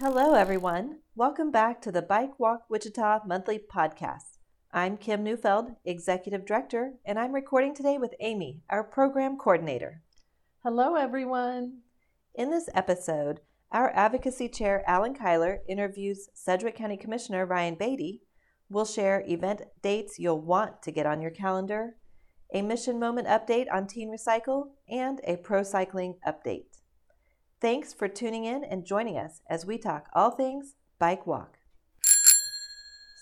Hello, everyone. Welcome back to the Bike Walk Wichita monthly podcast. I'm Kim Neufeld, Executive Director, and I'm recording today with Aimee, our Program Coordinator. Hello, everyone. In this episode, our Advocacy Chair, Alan Kailer, interviews Sedgwick County Commissioner Ryan Baty. We'll share event dates you'll want to get on your calendar, a mission moment update on Teen ReCycle, and a pro cycling update. Thanks for tuning in and joining us as we talk all things bike walk.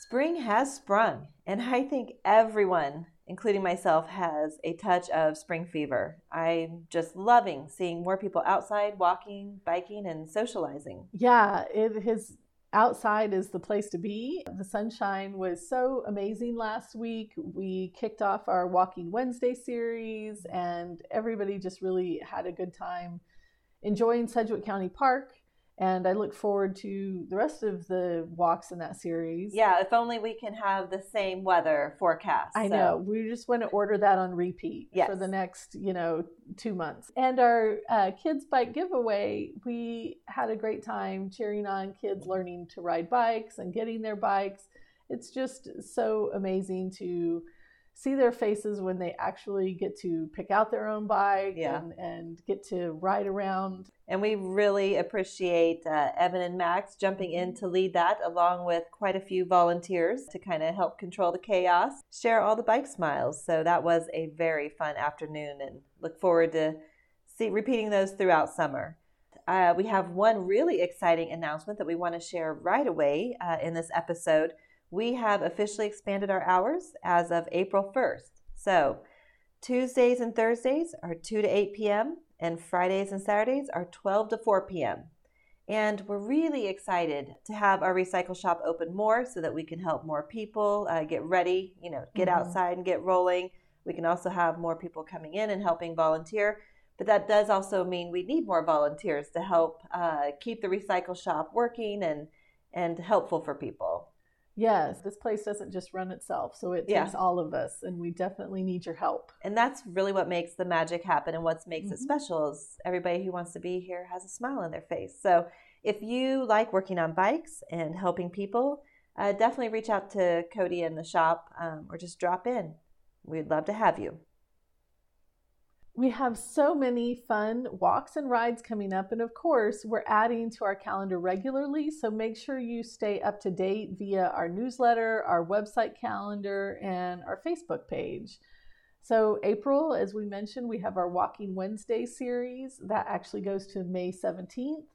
Spring has sprung, and I think everyone, including myself, has a touch of spring fever. I'm just loving seeing more people outside walking, biking, and socializing. Yeah, it has outside is the place to be. The sunshine was so amazing last week. We kicked off our Walking Wednesday series, and everybody just really had a good time enjoying Sedgwick County Park. And I look forward to the rest of the walks in that series. Yeah, if only we can have the same weather forecast. I so. know. We just want to order that on repeat Yes. for the next, you know, two months. And our uh, kids bike giveaway, we had a great time cheering on kids learning to ride bikes and getting their bikes. It's just so amazing to see their faces when they actually get to pick out their own bike Yeah. and, and get to ride around. And we really appreciate uh, Evan and Max jumping in to lead that, along with quite a few volunteers to kind of help control the chaos, share all the bike smiles. So that was a very fun afternoon, and look forward to see repeating those throughout summer. Uh, we have one really exciting announcement that we want to share right away uh, in this episode. We have officially expanded our hours as of April 1st. So Tuesdays and Thursdays are 2 to 8 p.m., and Fridays and Saturdays are 12 to 4 p.m. And we're really excited to have our recycle shop open more so that we can help more people uh, get ready, you know, get Mhm. outside and get rolling. We can also have more people coming in and helping volunteer. But that does also mean we need more volunteers to help uh, keep the recycle shop working and, and helpful for people. Yes, this place doesn't just run itself, so it Yeah. takes all of us, and we definitely need your help. And that's really what makes the magic happen and what makes it Mhm. special is everybody who wants to be here has a smile on their face. So if you like working on bikes and helping people, uh, definitely reach out to Cody in the shop um, or just drop in. We'd love to have you. We have so many fun walks and rides coming up, and of course, we're adding to our calendar regularly. So make sure you stay up to date via our newsletter, our website calendar, and our Facebook page. So, April, as we mentioned, we have our Walking Wednesday series that actually goes to May 17th.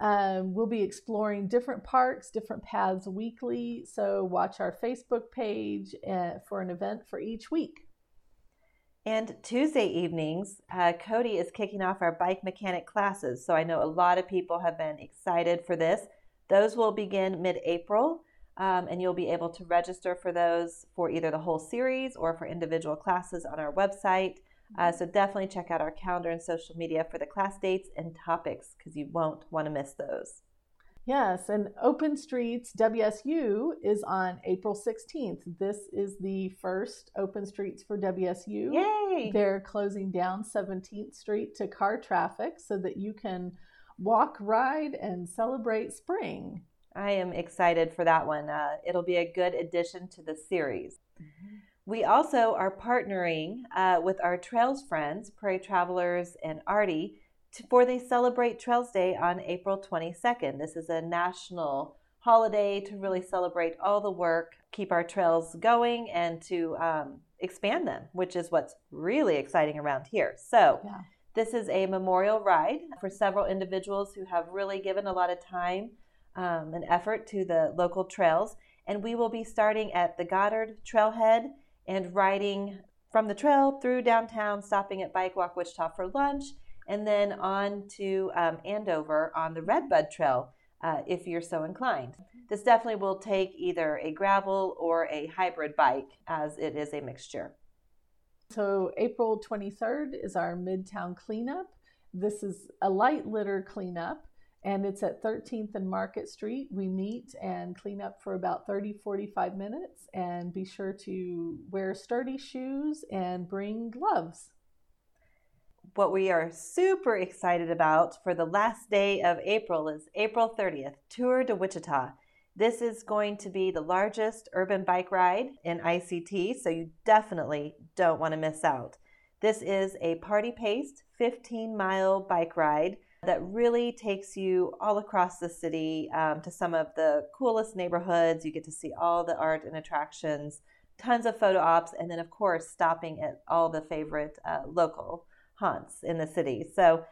Um, we'll be exploring different parks, different paths weekly. So, watch our Facebook page uh, for an event for each week. And Tuesday evenings, uh, Cody is kicking off our bike mechanic classes. So I know a lot of people have been excited for this. Those will begin mid April, um, and you'll be able to register for those for either the whole series or for individual classes on our website. Uh, so definitely check out our calendar and social media for the class dates and topics because you won't want to miss those. Yes, and Open Streets WSU is on April 16th. This is the first Open Streets for WSU. Yay! They're closing down 17th Street to car traffic so that you can walk, ride, and celebrate spring. I am excited for that one. Uh, it'll be a good addition to the series. We also are partnering uh, with our Trails friends, Prairie Travelers and Artie, for the Celebrate Trails Day on April 22nd. This is a national holiday to really celebrate all the work, keep our trails going, and to um, expand them, which is what's really exciting around here. So, Yeah. this is a memorial ride for several individuals who have really given a lot of time um, and effort to the local trails. And we will be starting at the Goddard Trailhead and riding from the trail through downtown, stopping at Bike Walk Wichita for lunch, and then on to um, Andover on the Redbud Trail uh, if you're so inclined. This definitely will take either a gravel or a hybrid bike as it is a mixture. So, April 23rd is our Midtown cleanup. This is a light litter cleanup, and it's at 13th and Market Street. We meet and clean up for about 30 45 minutes, and be sure to wear sturdy shoes and bring gloves. What we are super excited about for the last day of April is April 30th, Tour de Wichita. This is going to be the largest urban bike ride in ICT, so you definitely don't want to miss out. This is a party paced 15 mile bike ride that really takes you all across the city um, to some of the coolest neighborhoods. You get to see all the art and attractions, tons of photo ops, and then, of course, stopping at all the favorite uh, local haunts in the city. So,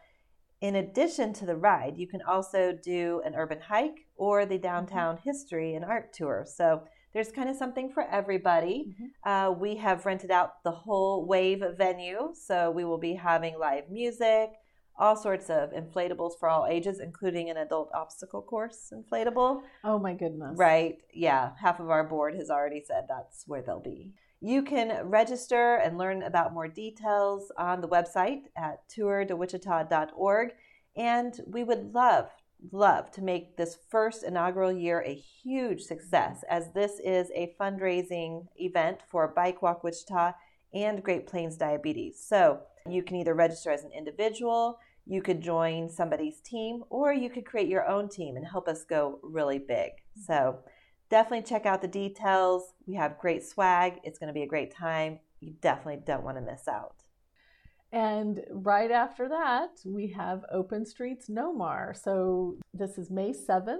in addition to the ride, you can also do an urban hike or the downtown mm-hmm. history and art tour. So, there's kind of something for everybody. Mm-hmm. Uh, we have rented out the whole wave venue, so we will be having live music, all sorts of inflatables for all ages, including an adult obstacle course inflatable. Oh my goodness. Right. Yeah. Half of our board has already said that's where they'll be. You can register and learn about more details on the website at tourdewichita.org. And we would love, love to make this first inaugural year a huge success, as this is a fundraising event for Bike Walk Wichita and Great Plains Diabetes. So you can either register as an individual, you could join somebody's team, or you could create your own team and help us go really big. So definitely check out the details. We have great swag. It's going to be a great time. You definitely don't want to miss out. And right after that, we have Open Streets Nomar. So this is May 7th.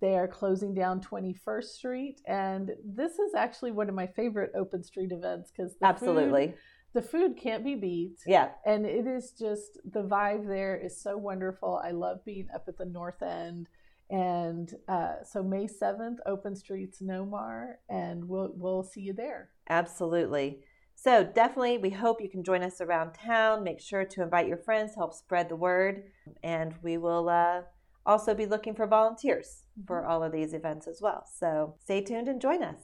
They are closing down 21st Street. And this is actually one of my favorite open street events because absolutely. Food, the food can't be beat. Yeah. And it is just the vibe there is so wonderful. I love being up at the north end. And uh, so May 7th, Open Streets Nomar, and we'll, we'll see you there. Absolutely. So definitely, we hope you can join us around town. Make sure to invite your friends, help spread the word, and we will uh, also be looking for volunteers for mm-hmm. all of these events as well. So stay tuned and join us.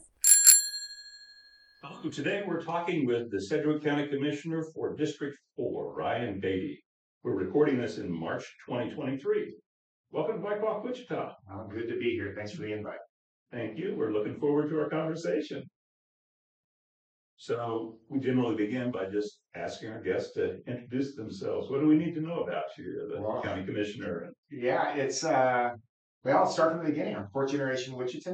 Today we're talking with the Sedgwick County Commissioner for District 4, Ryan Baty. We're recording this in March 2023. Welcome to Bike Walk Wichita. Uh, good to be here. Thanks for the invite. Thank you. We're looking forward to our conversation. So we generally begin by just asking our guests to introduce themselves. What do we need to know about you, the well, county commissioner? Yeah, it's uh, well, I'll start from the beginning. I'm fourth generation Wichita.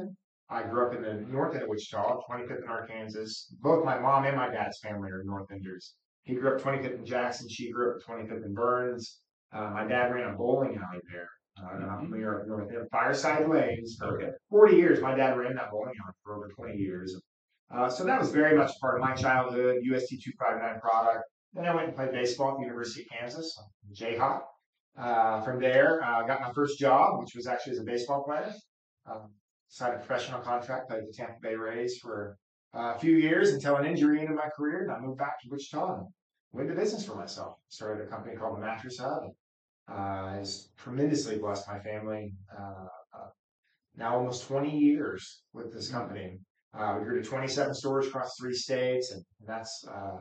I grew up in the north end of Wichita, 25th and Arkansas. Both my mom and my dad's family are North Enders. He grew up 25th in Jackson. She grew up 25th in Burns. Uh, my dad ran a bowling alley there. Uh. We are End, Fireside Lanes. For okay. 40 years, my dad ran that bowling alley for over 20 years. Uh, so that was very much part of my childhood, USD 259 product. Then I went and played baseball at the University of Kansas, Jayhawk. Uh, from there, I uh, got my first job, which was actually as a baseball player. Um, signed a professional contract, played the Tampa Bay Rays for uh, a few years until an injury ended my career, and I moved back to Wichita and went into business for myself. Started a company called the Mattress Hub. Uh, has tremendously blessed my family. Uh, uh now almost 20 years with this company. Uh, we grew to 27 stores across three states, and that's uh,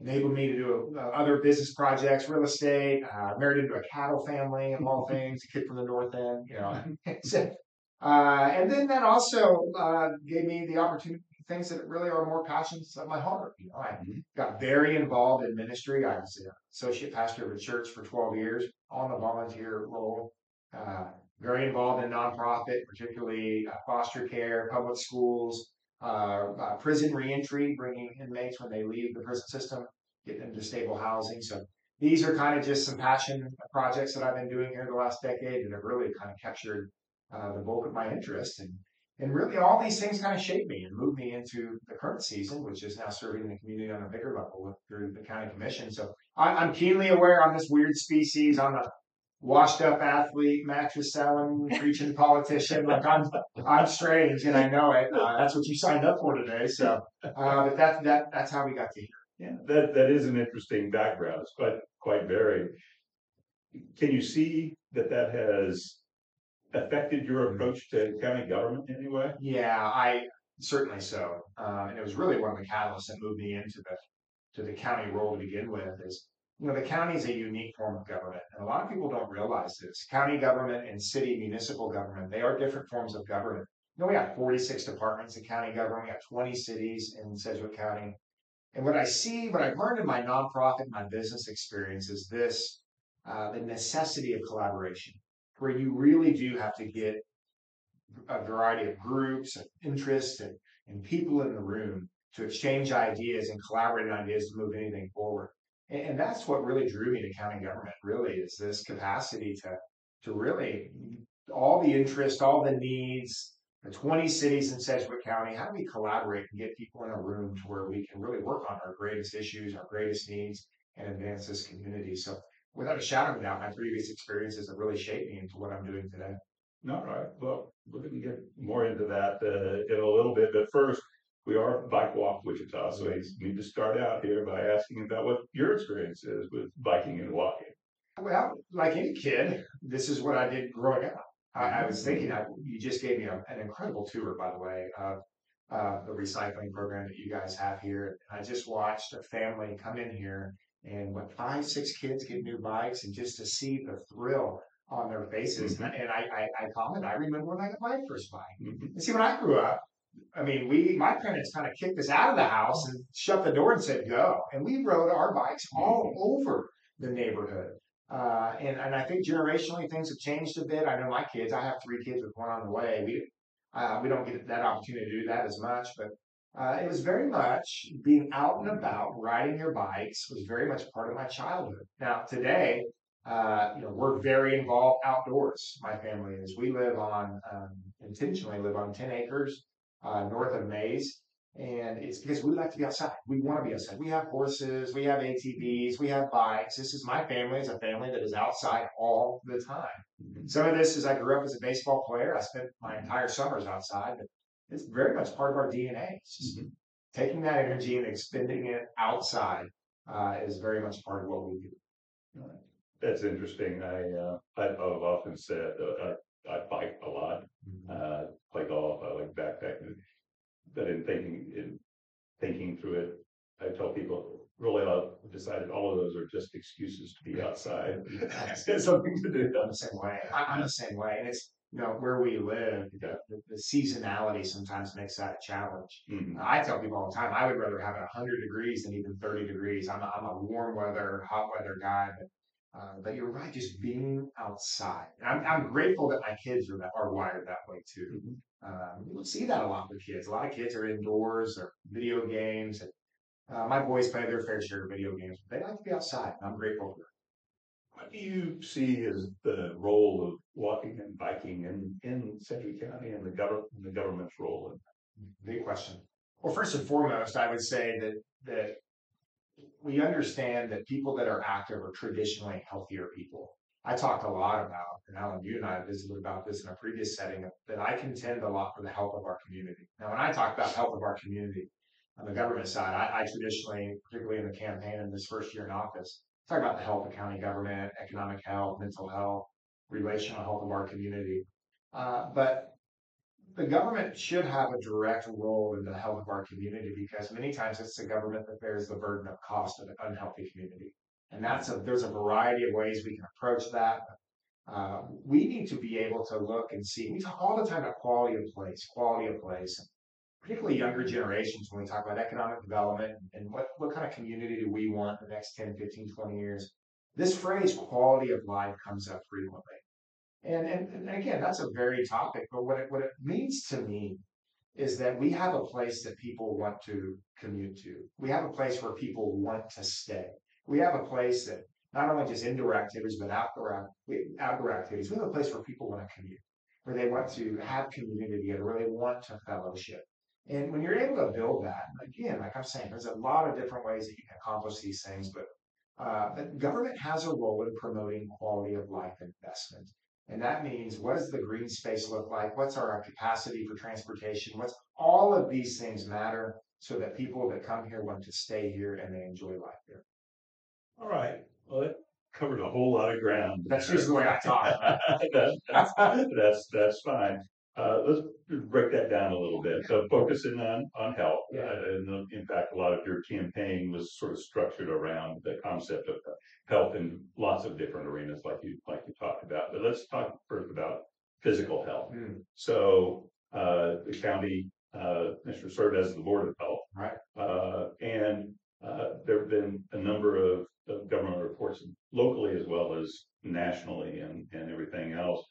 enabled me to do other business projects, real estate. married into a cattle family, of all things. A kid from the north end, you know. Uh, and then that also uh, gave me the opportunity things that really are more passions of my heart. You know, I mm-hmm. got very involved in ministry. I was an associate pastor of a church for 12 years on the volunteer role. Uh, very involved in nonprofit, particularly uh, foster care, public schools, uh, uh, prison reentry, bringing inmates when they leave the prison system, getting them to stable housing. So these are kind of just some passion projects that I've been doing here the last decade that have really kind of captured uh, the bulk of my interest. And, and really, all these things kind of shaped me and moved me into the current season, which is now serving the community on a bigger level through the county commission. So I, am keenly aware I'm this weird species. I'm a washed up athlete, mattress selling, preaching politician. Like I'm, I'm strange, and I know it. Uh, that's what you signed up for today. So, uh, but that that that's how we got to here. Yeah, that that is an interesting background. It's quite quite varied. Can you see that that has affected your approach to county government in any way? Yeah, I certainly so. Uh, and it was really one of the catalysts that moved me into the to the county role to begin with. Is you know the county is a unique form of government, and a lot of people don't realize this. County government and city municipal government they are different forms of government. You know, we have 46 departments in county government. We have 20 cities in Sedgwick County. And what I see, what I've learned in my nonprofit, my business experience is this, uh, the necessity of collaboration, where you really do have to get a variety of groups and interests and, and people in the room to exchange ideas and collaborate on ideas to move anything forward. And, and that's what really drew me to county government, really, is this capacity to, to really all the interest, all the needs, the 20 cities in Sedgwick County, how do we collaborate and get people in a room to where we can really work on our greatest issues, our greatest needs, and advance this community? So, without a shadow of a doubt, my previous experiences have really shaped me into what I'm doing today. All right. Well, we're going to get more into that uh, in a little bit, but first, we are Bike Walk Wichita, so we need to start out here by asking about what your experience is with biking and walking. Well, like any kid, this is what I did growing up. I, I was thinking, I, you just gave me a, an incredible tour, by the way, of uh, the recycling program that you guys have here. I just watched a family come in here and what five, six kids get new bikes, and just to see the thrill on their faces. Mm-hmm. And, I, and I, I, comment, I remember when I got my first bike. Mhm. And see, when I grew up, I mean, we, my parents kind of kicked us out of the house and shut the door and said, go. And we rode our bikes all over the neighborhood. Uh, and, and I think generationally things have changed a bit. I know my kids, I have three kids with one on the way. We, uh, we don't get that opportunity to do that as much, but uh, it was very much being out and about, riding your bikes was very much part of my childhood. Now, today, uh, you know, we're very involved outdoors. My family is. We live on, um, intentionally live on 10 acres uh, north of Maize. And it's because we like to be outside. We want to be outside. We have horses, we have ATVs, we have bikes. This is my family. It's a family that is outside all the time. Some of this is I grew up as a baseball player. I spent my entire summers outside, but it's very much part of our DNA. It's just taking that energy and expending it outside uh, is very much part of what we do. That's interesting. I, uh, I've often said, uh, I, I bike a lot, uh, play golf, I like backpacking. But in thinking, in thinking through it, I tell people, really, I've decided all of those are just excuses to be outside. It's something to do. I'm the same way. I, I'm the same way, and it's you know where we live. The, the, seasonality sometimes makes that a challenge. Mhm. I tell people all the time, I would rather have it 100 degrees than even 30 degrees. I'm a, I'm a warm weather, hot weather guy, but uh, but you're right, just being outside. I'm, I'm grateful that my kids are that are wired that way too. Mhm. Um, you don't see that a lot with kids. A lot of kids are indoors or video games. And, uh, my boys play their fair share of video games, but they like to be outside. And I'm grateful for it. What do you see as the role of walking and biking in, in Sedgwick County and the government, the government's role in Big question. Well, first and foremost, I would say that that we understand that people that are active are traditionally healthier people. I talked a lot about, and Alan, you and I visited about this in a previous setting, that I contend a lot for the health of our community. Now, when I talk about health of our community on the government side, I, I traditionally, particularly in the campaign in this first year in office, talk about the health of county government, economic health, mental health, relational health of our community. Uh, but the government should have a direct role in the health of our community because many times it's the government that bears the burden of cost of an unhealthy community. And that's a, there's a variety of ways we can approach that. Uh, we need to be able to look and see. We talk all the time about quality of place, quality of place, particularly younger generations when we talk about economic development and what, what kind of community do we want in the next 10, 15, 20 years. This phrase quality of life comes up frequently. And, and, and again, that's a very topic, but what it, what it means to me is that we have a place that people want to commute to. We have a place where people want to stay. We have a place that not only just indoor activities, but outdoor, outdoor activities. We have a place where people want to commute, where they want to have community and really want to fellowship. And when you're able to build that, again, like I'm saying, there's a lot of different ways that you can accomplish these things, but uh, but government has a role in promoting quality of life investment. And that means what does the green space look like? What's our capacity for transportation? What's all of these things matter so that people that come here want to stay here and they enjoy life here. All right, well, it covered a whole lot of ground. That's just the way I talk. That's, that's, that's fine. Uh, let's break that down a little bit. So focusing on, on health. Yeah. uh, And uh, in fact, a lot of your campaign was sort of structured around the concept of health in lots of different arenas like you, like you talked about. But let's talk first about physical health. Hmm, So, uh, the county, uh, Mr. served as the Board of Health. Right. Uh, and uh, there have been a number of, of government reports locally as well as nationally and, and everything else,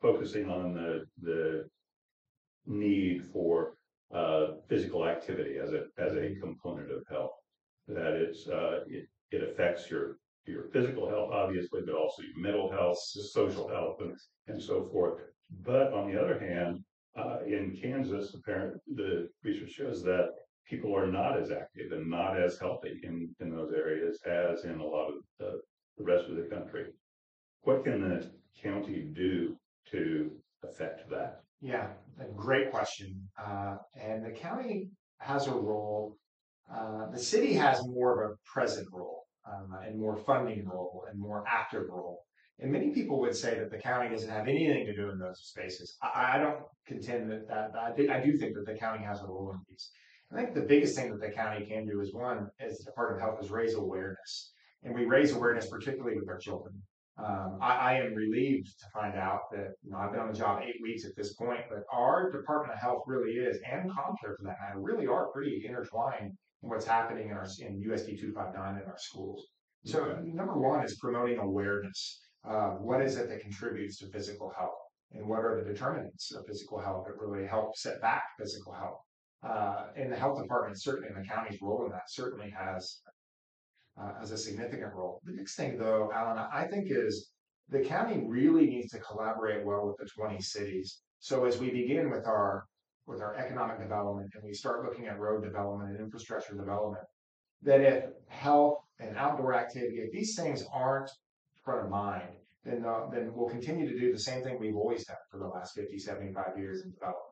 focusing on the, the need for uh, physical activity as a, as a component of health. That it's, uh, it, it affects your, your physical health, obviously, but also your mental health, social health, and, and so forth. But on the other hand, uh, in Kansas, apparently the research shows that people are not as active and not as healthy in, in those areas as in a lot of the, the rest of the country. What can the county do to affect that? Yeah, a great question. Uh, and the county has a role. Uh, the city has more of a present role um, and more funding role and more active role. And many people would say that the county doesn't have anything to do in those spaces. I, I don't contend that, that I, think, I do think that the county has a role in these. I think the biggest thing that the county can do is one, as the Department of Health, is raise awareness. And we raise awareness particularly with our children. Um, I, I, am relieved to find out that you know, I've been on the job eight weeks at this point, but our Department of Health really is, and ComCare for that matter, really are pretty intertwined in what's happening in our in USD 259 in our schools. So number one is promoting awareness. Uh, what is it that contributes to physical health? And what are the determinants of physical health that really help set back physical health? Uh, and the health department, certainly in the county's role in that, certainly has uh, as a significant role. The next thing, though, Alan, I think is the county really needs to collaborate well with the 20 cities. So as we begin with our with our economic development and we start looking at road development and infrastructure development, that if health and outdoor activity, if these things aren't front of mind, then then we'll continue to do the same thing we've always done for the last 50, 75 years in development.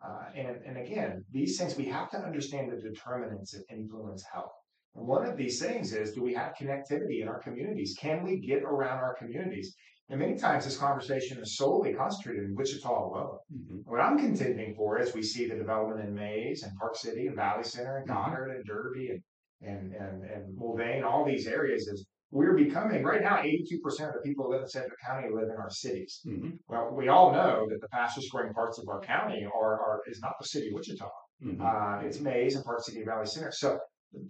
Uh, and, and again, these things, we have to understand the determinants that influence health. And one of these things is do we have connectivity in our communities? Can we get around our communities? And many times this conversation is solely concentrated in Wichita alone. Mm-hmm. What I'm contending for is we see the development in Maize and Park City and Valley Center and mm-hmm. Goddard mm-hmm. and Derby and and and, and Mulvane, all these areas is we're becoming right now 82% of the people who live in Central County live in our cities. Mm-hmm. Well, we all know that the fastest growing parts of our county are, are is not the city of Wichita. Mm-hmm. Uh, it's Maize and Park City Valley Center. So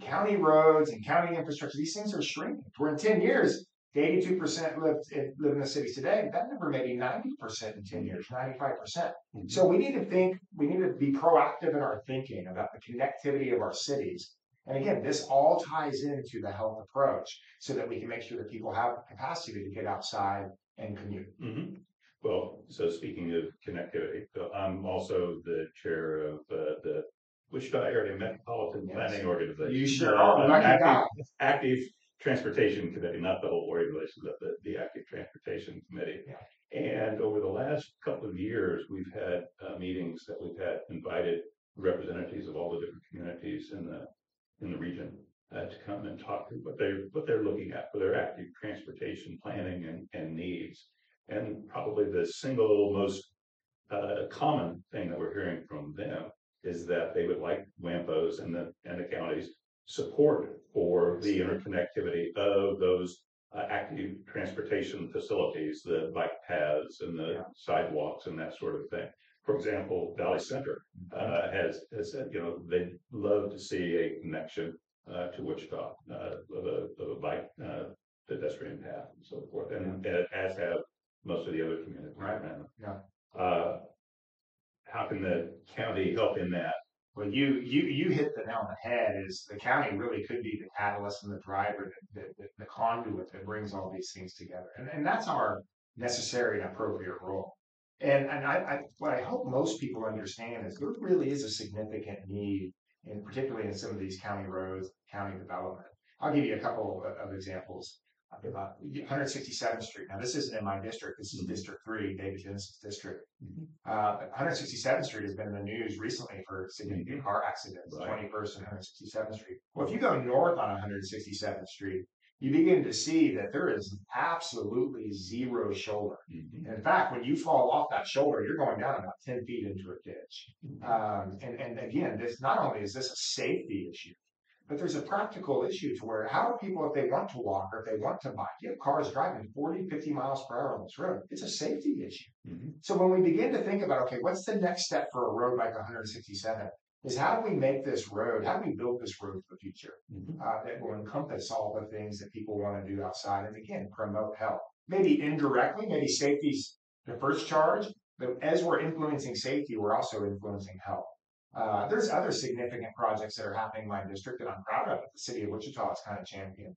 county roads and county infrastructure, these things are shrinking. We're in 10 years, 82% live in, live in the cities today. That number may be 90% in 10 years, 95%. percent mm hmm So we need to think, we need to be proactive in our thinking about the connectivity of our cities. And again, this all ties into the health approach so that we can make sure that people have the capacity to get outside and commute. Mm-hmm. Well, so speaking of connectivity, I'm also the chair of uh, the Wichita Area Metropolitan yes. Planning Organization. You sure are. Uh, active, active, Transportation Committee, not the whole organization, but the, the Active Transportation Committee. And over the last couple of years, we've had uh, meetings that we've had invited representatives of all the different communities in the in the region uh, to come and talk to what they're what they're looking at for their active transportation planning and, and needs. And probably the single most uh, common thing that we're hearing from them is that they would like WAMPOs and the and the counties support for the interconnectivity of those uh, active transportation facilities, the bike paths and the sidewalks and that sort of thing. For example, Valley Center uh, mm-hmm. has, has said, you know, they'd love to see a connection uh, to Wichita uh, of, a, of a bike uh, pedestrian path and so forth, and, and as have most of the other communities right. around. Yeah. Uh, how can the county help in that? Well, you you you hit the nail on the head. Is the county really could be the catalyst and the driver, the, the, the conduit that brings all these things together, and and that's our necessary and appropriate role. And and I, I what I hope most people understand is there really is a significant need, and particularly in some of these county roads, county development. I'll give you a couple of, of examples. 167th Street. Now, this isn't in my district. This is mm-hmm. District 3, David Dennis's District. Mm-hmm. Uh, 167th Street has been in the news recently for significant car accidents, right. 21st and 167th Street. Well, if you go north on 167th Street, you begin to see that there is absolutely zero shoulder. Mm-hmm. In fact, when you fall off that shoulder, you're going down about 10 feet into a ditch. Mm-hmm. Um, and, and again, this not only is this a safety issue, but there's a practical issue to where how do people, if they want to walk or if they want to bike, you have cars driving 40, 50 miles per hour on this road. It's a safety issue. Mm-hmm. So when we begin to think about, okay, what's the next step for a road like 167? is how do we make this road, how do we build this road for the future Mhm. uh, that will encompass all the things that people want to do outside and again, promote health. Maybe indirectly, maybe safety's the first charge, but as we're influencing safety, we're also influencing health. Uh, there's other significant projects that are happening in my district that I'm proud of. The city of Wichita is kind of championed.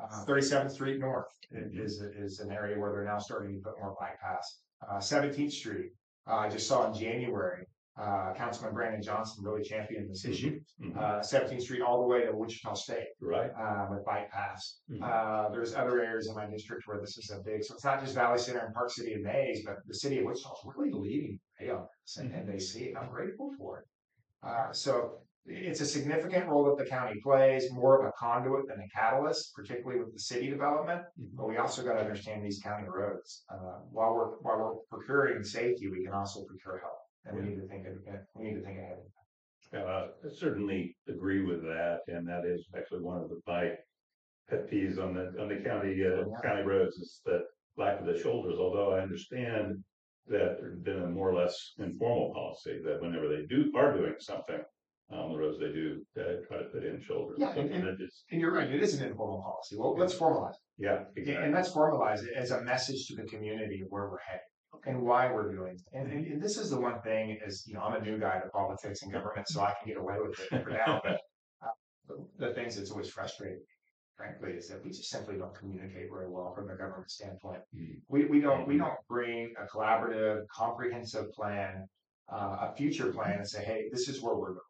Uh, 37th Street North is, is an area where they're now starting to put more bike paths. Uh, 17th Street, uh, I just saw in January, uh, Councilman Brandon Johnson really championed this issue. Mhm. Uh, 17th Street all the way to Wichita State Right. with bike paths. Mhm. Uh, there's other areas in my district where this is a big, so it's not just Valley Center and Park City and Maize, but the city of Wichita is really leading the way on this, and, and they see it. I'm grateful for it. Uh, so it's a significant role that the county plays, more of a conduit than a catalyst, particularly with the city development. Mhm. But we also got to understand these county roads. Uh, while we're while we're procuring safety, we can also procure health, and we need to think of we need to think ahead. Uh, I certainly agree with that, and that is actually one of the, my pet peeves on the, on the county, uh, Yeah. county roads is the lack of the shoulders, although I understand that there's been a more or less informal policy that whenever they do, are doing something on the roads, they do, uh, try to put in shoulders. Yeah, and- is, And you're right; it is an informal policy. Well, let's formalize. it. yeah, And exactly. and let's formalize it as a message to the community of where we're headed and why we're doing it. And, and, and this is the one thing is, you know, I'm a new guy to politics and government, so I can get away with it for now. But uh, the- the things that's always frustrating, frankly, is that we just simply don't communicate very well from a government standpoint. Mm. We, we don't, we don't bring a collaborative, comprehensive plan, uh, a future plan and say, hey, this is where we're going.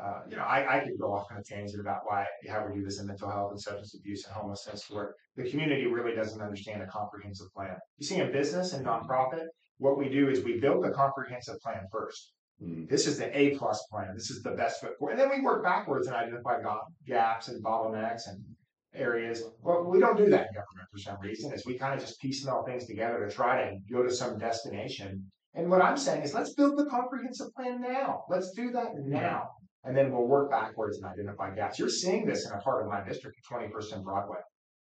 Uh, you know, I, I could go off on a tangent about why, how we do this in mental health and substance abuse and homelessness, where the community really doesn't understand a comprehensive plan. You see, in business and nonprofit, what we do is we build a comprehensive plan first. Mm. This is the A plus plan. This is the best foot forward. And then we work backwards and identify gaps and bottlenecks and areas. But we don't do that in government for some reason, is we kind of just piecemeal things together to try to go to some destination. And what I'm saying is let's build the comprehensive plan now. Let's do that now. And then we'll work backwards and identify gaps. You're seeing this in a part of my district, 21st and Broadway,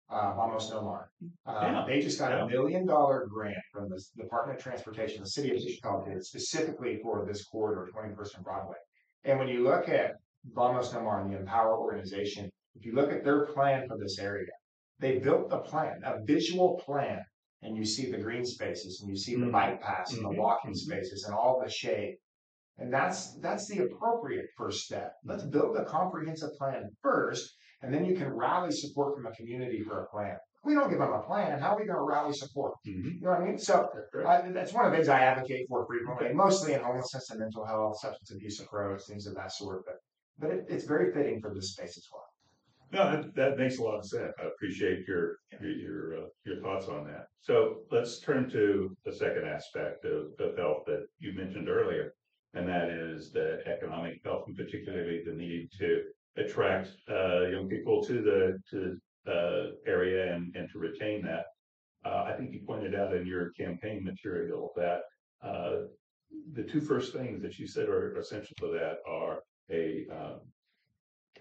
uh, almost no more. Uh, Yeah. They just got a million dollar grant from the Department of Transportation, the city of Wichita did specifically for this corridor, 21st and Broadway. And when you look at Vamos Nomar and the Empower organization, if you look at their plan for this area, they built a plan, a visual plan, and you see the green spaces and you see the Mhm. bike paths and the Mhm. walking Mhm. spaces and all the shade. And that's that's the appropriate first step. Let's build a comprehensive plan first, and then you can rally support from a community for a plan. We don't give them a plan, how are we going to rally support? Mhm. You know what I mean? So That's. I, that's one of the things I advocate for frequently, mostly in homelessness and mental health, substance abuse approach, things of that sort. But but it, it's very fitting for this space as well. No, that, that makes a lot of sense. I appreciate your, your, your, uh, your thoughts on that. So let's turn to the second aspect of, of health that you mentioned earlier. And that is the economic health and particularly the need to attract, uh, young people to the, to, uh, area and, and to retain that. Uh, I think you pointed out in your campaign material that, uh, the two first things that you said are essential to that are a, um,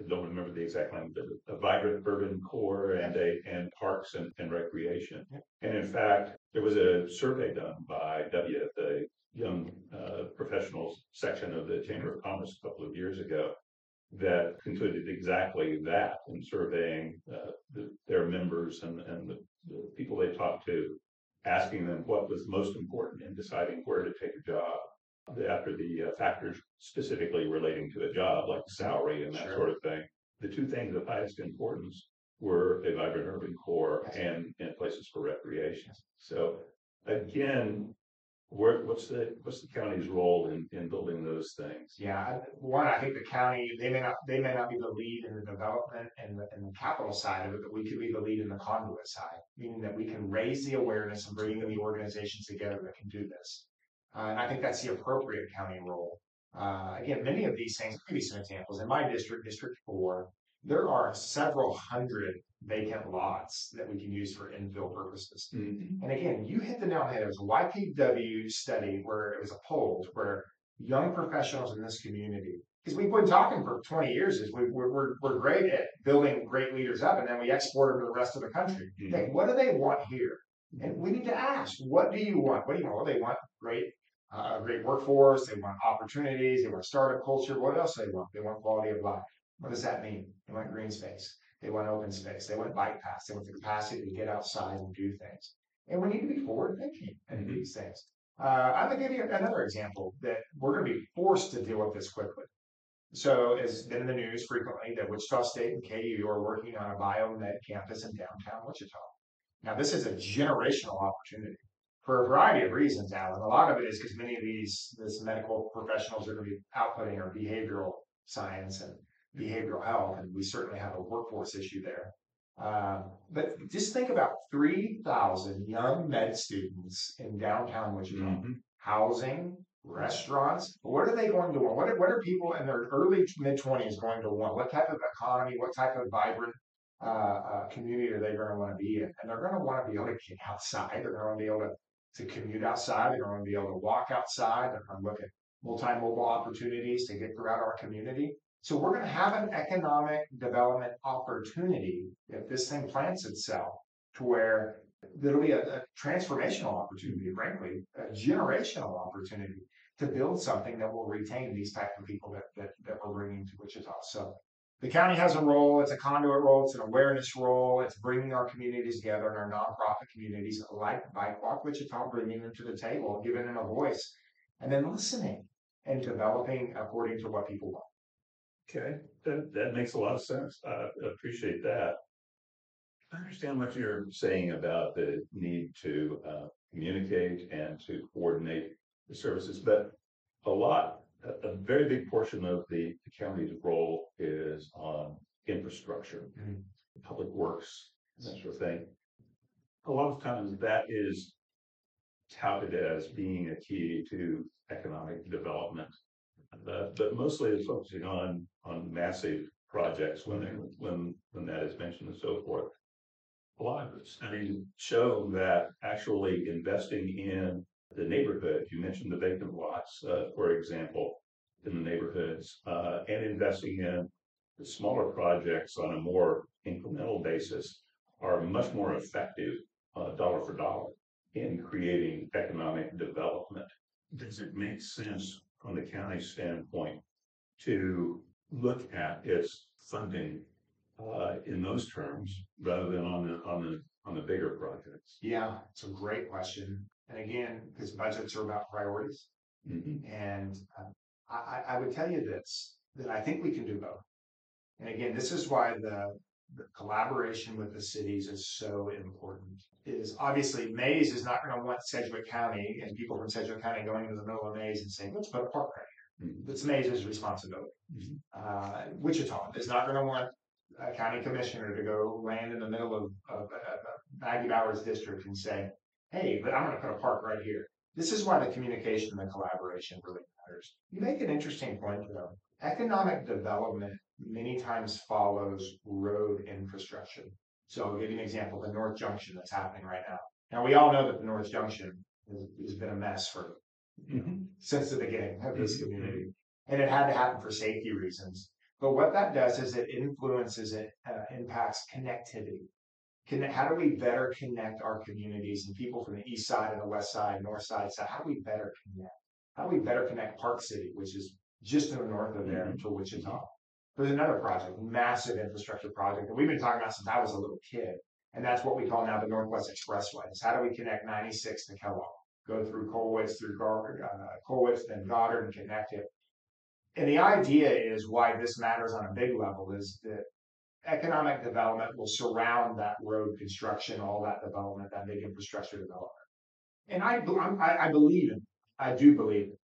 don't remember the exact name, but a vibrant urban core and a, and parks and, and recreation. And in fact, there was a survey done by W, the Young uh, Professionals section of the Chamber of Commerce a couple of years ago that concluded exactly that in surveying uh, the, their members and, and the, the people they talked to, asking them what was most important in deciding where to take a job after the uh, factors specifically relating to a job, like salary and that Sure. sort of thing. The two things of highest importance were a vibrant urban core and, and places for recreation. So again, where, what's the, what's the county's role in, in building those things? Yeah, I- one, I think the county, they may not, they may not be the lead in the development and the, and the capital side of it, but we could be the lead in the conduit side, meaning that we can raise the awareness and bring the organizations together that can do this. Uh, and I think that's the appropriate county role. Uh, again, many of these things, I'll give you some examples. In my district, District Four, there are several hundred vacant lots that we can use for infill purposes. And again, you hit the nail on the head. It was a YPW study where it was a poll where young professionals in this community, because we've been talking for 20 years, is we, we're, we're, we're great at building great leaders up and then we export them to the rest of the country. Mhm. Okay, what do they want here? And we need to ask, what do you want? What do you want? Well, they want great a great workforce, they want opportunities, they want startup culture. What else do they want? They want quality of life. What does that mean? They want green space. They want open space. They want bike paths. They want the capacity to get outside and do things. And we need to be forward thinking in these things. Uh, I'm going to give you another example that we're going to be forced to deal with this quickly. So, it's been in the news frequently that Wichita State and KU are working on a biomed campus in downtown Wichita. Now, this is a generational opportunity for a variety of reasons, Alan. A lot of it is because many of these this medical professionals are going to be outputting our behavioral science and behavioral health, and we certainly have a workforce issue there. Um, but just think about 3,000 young med students in downtown Wichita, Mm-hmm. housing, restaurants. What are they going to want? What are, what are people in their early mid 20s going to want? What type of economy, what type of vibrant uh, uh, community are they going to want to be in? And they're going to want to be able to get outside. They're going to be able to, to commute outside. They're going to be able to walk outside. They're going to look at multimodal opportunities to get throughout our community. So we're going to have an economic development opportunity if this thing plants itself to where there'll be a, a transformational opportunity, frankly, a generational opportunity to build something that will retain these type of people that, that, that we're bringing to Wichita. So the county has a role. It's a conduit role. It's an awareness role. It's bringing our communities together and our nonprofit communities like Bike Walk Wichita, bringing them to the table, giving them a voice, and then listening and developing according to what people want. Okay, that, that makes a lot of sense. I appreciate that. I understand what you're saying about the need to uh, communicate and to coordinate the services, but a lot, a, a very big portion of the, the county's role is on infrastructure, Mhm. public works, that sort of thing. A lot of times that is touted as being a key to economic development. Uh, but mostly it's focusing on, on massive projects when they, when, when that is mentioned and so forth. A lot of studies show that actually investing in the neighborhood, you mentioned the vacant lots, uh, for example, in the neighborhoods, uh, and investing in the smaller projects on a more incremental basis are much more effective, uh, dollar for dollar in creating economic development. Does it make sense from the county standpoint to look at its funding uh, in those terms rather than on the, on the, on the bigger projects? Yeah, it's a great question. And again, because budgets are about priorities. Mhm. And uh, I, I- would tell you this, that I think we can do both. And again, this is why the, the collaboration with the cities is so important. Is obviously Maize is not going to want Sedgwick County and people from Sedgwick County going into the middle of Maize and saying, let's put a park right here. That's Maize' responsibility. Mhm. Uh, Wichita is not going to want a county commissioner to go land in the middle of, of, of Maggie Bowers district and say, hey, but I'm going to put a park right here. This is why the communication and the collaboration really matters. You make an interesting point though. Economic development many times follows road infrastructure. So I'll give you an example, the North Junction that's happening right now. Now, we all know that the North Junction has, has been a mess for Mhm. since the beginning of this Mhm. community. And it had to happen for safety reasons. But what that does is it influences it, uh, impacts connectivity. Connect, how do we better connect our communities and people from the east side and the west side, north side, side? How do we better connect? How do we better connect Park City, which is just to the north of there, Mhm. to Wichita? There's another project, massive infrastructure project that we've been talking about since I was a little kid. And that's what we call now the Northwest Expressway. Is how do we connect 96 to Kellogg? Go through Colwich, through Gar- uh, Colwich, then Goddard and connect it. And the idea is why this matters on a big level is that economic development will surround that road construction, all that development, that big infrastructure development. And I, I, I believe in, I do believe it.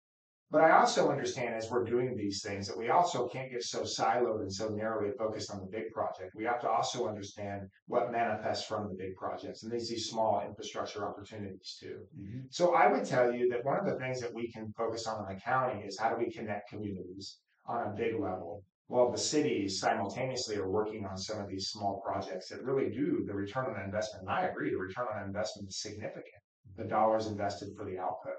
But I also understand as we're doing these things that we also can't get so siloed and so narrowly focused on the big project. We have to also understand what manifests from the big projects and these, these small infrastructure opportunities too. Mhm. So I would tell you that one of the things that we can focus on in the county is how do we connect communities on a big level? While the cities simultaneously are working on some of these small projects that really do the return on investment. And I agree, the return on investment is significant. The dollars invested for the output.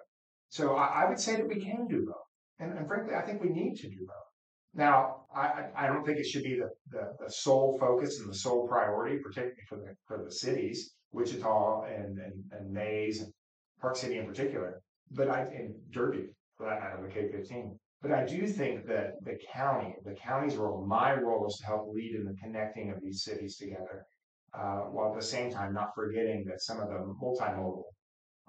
So I, I would say that we can do both. And, and frankly, I think we need to do both. Now, I, I don't think it should be the, the, the sole focus and the sole priority, particularly for the, for the cities, Wichita and, and, and Maize and Park City in particular. but I in Derby, for that matter, the K fifteen. But I do think that the county, the county's role, my role is to help lead in the connecting of these cities together, uh, while at the same time not forgetting that some of the multimodal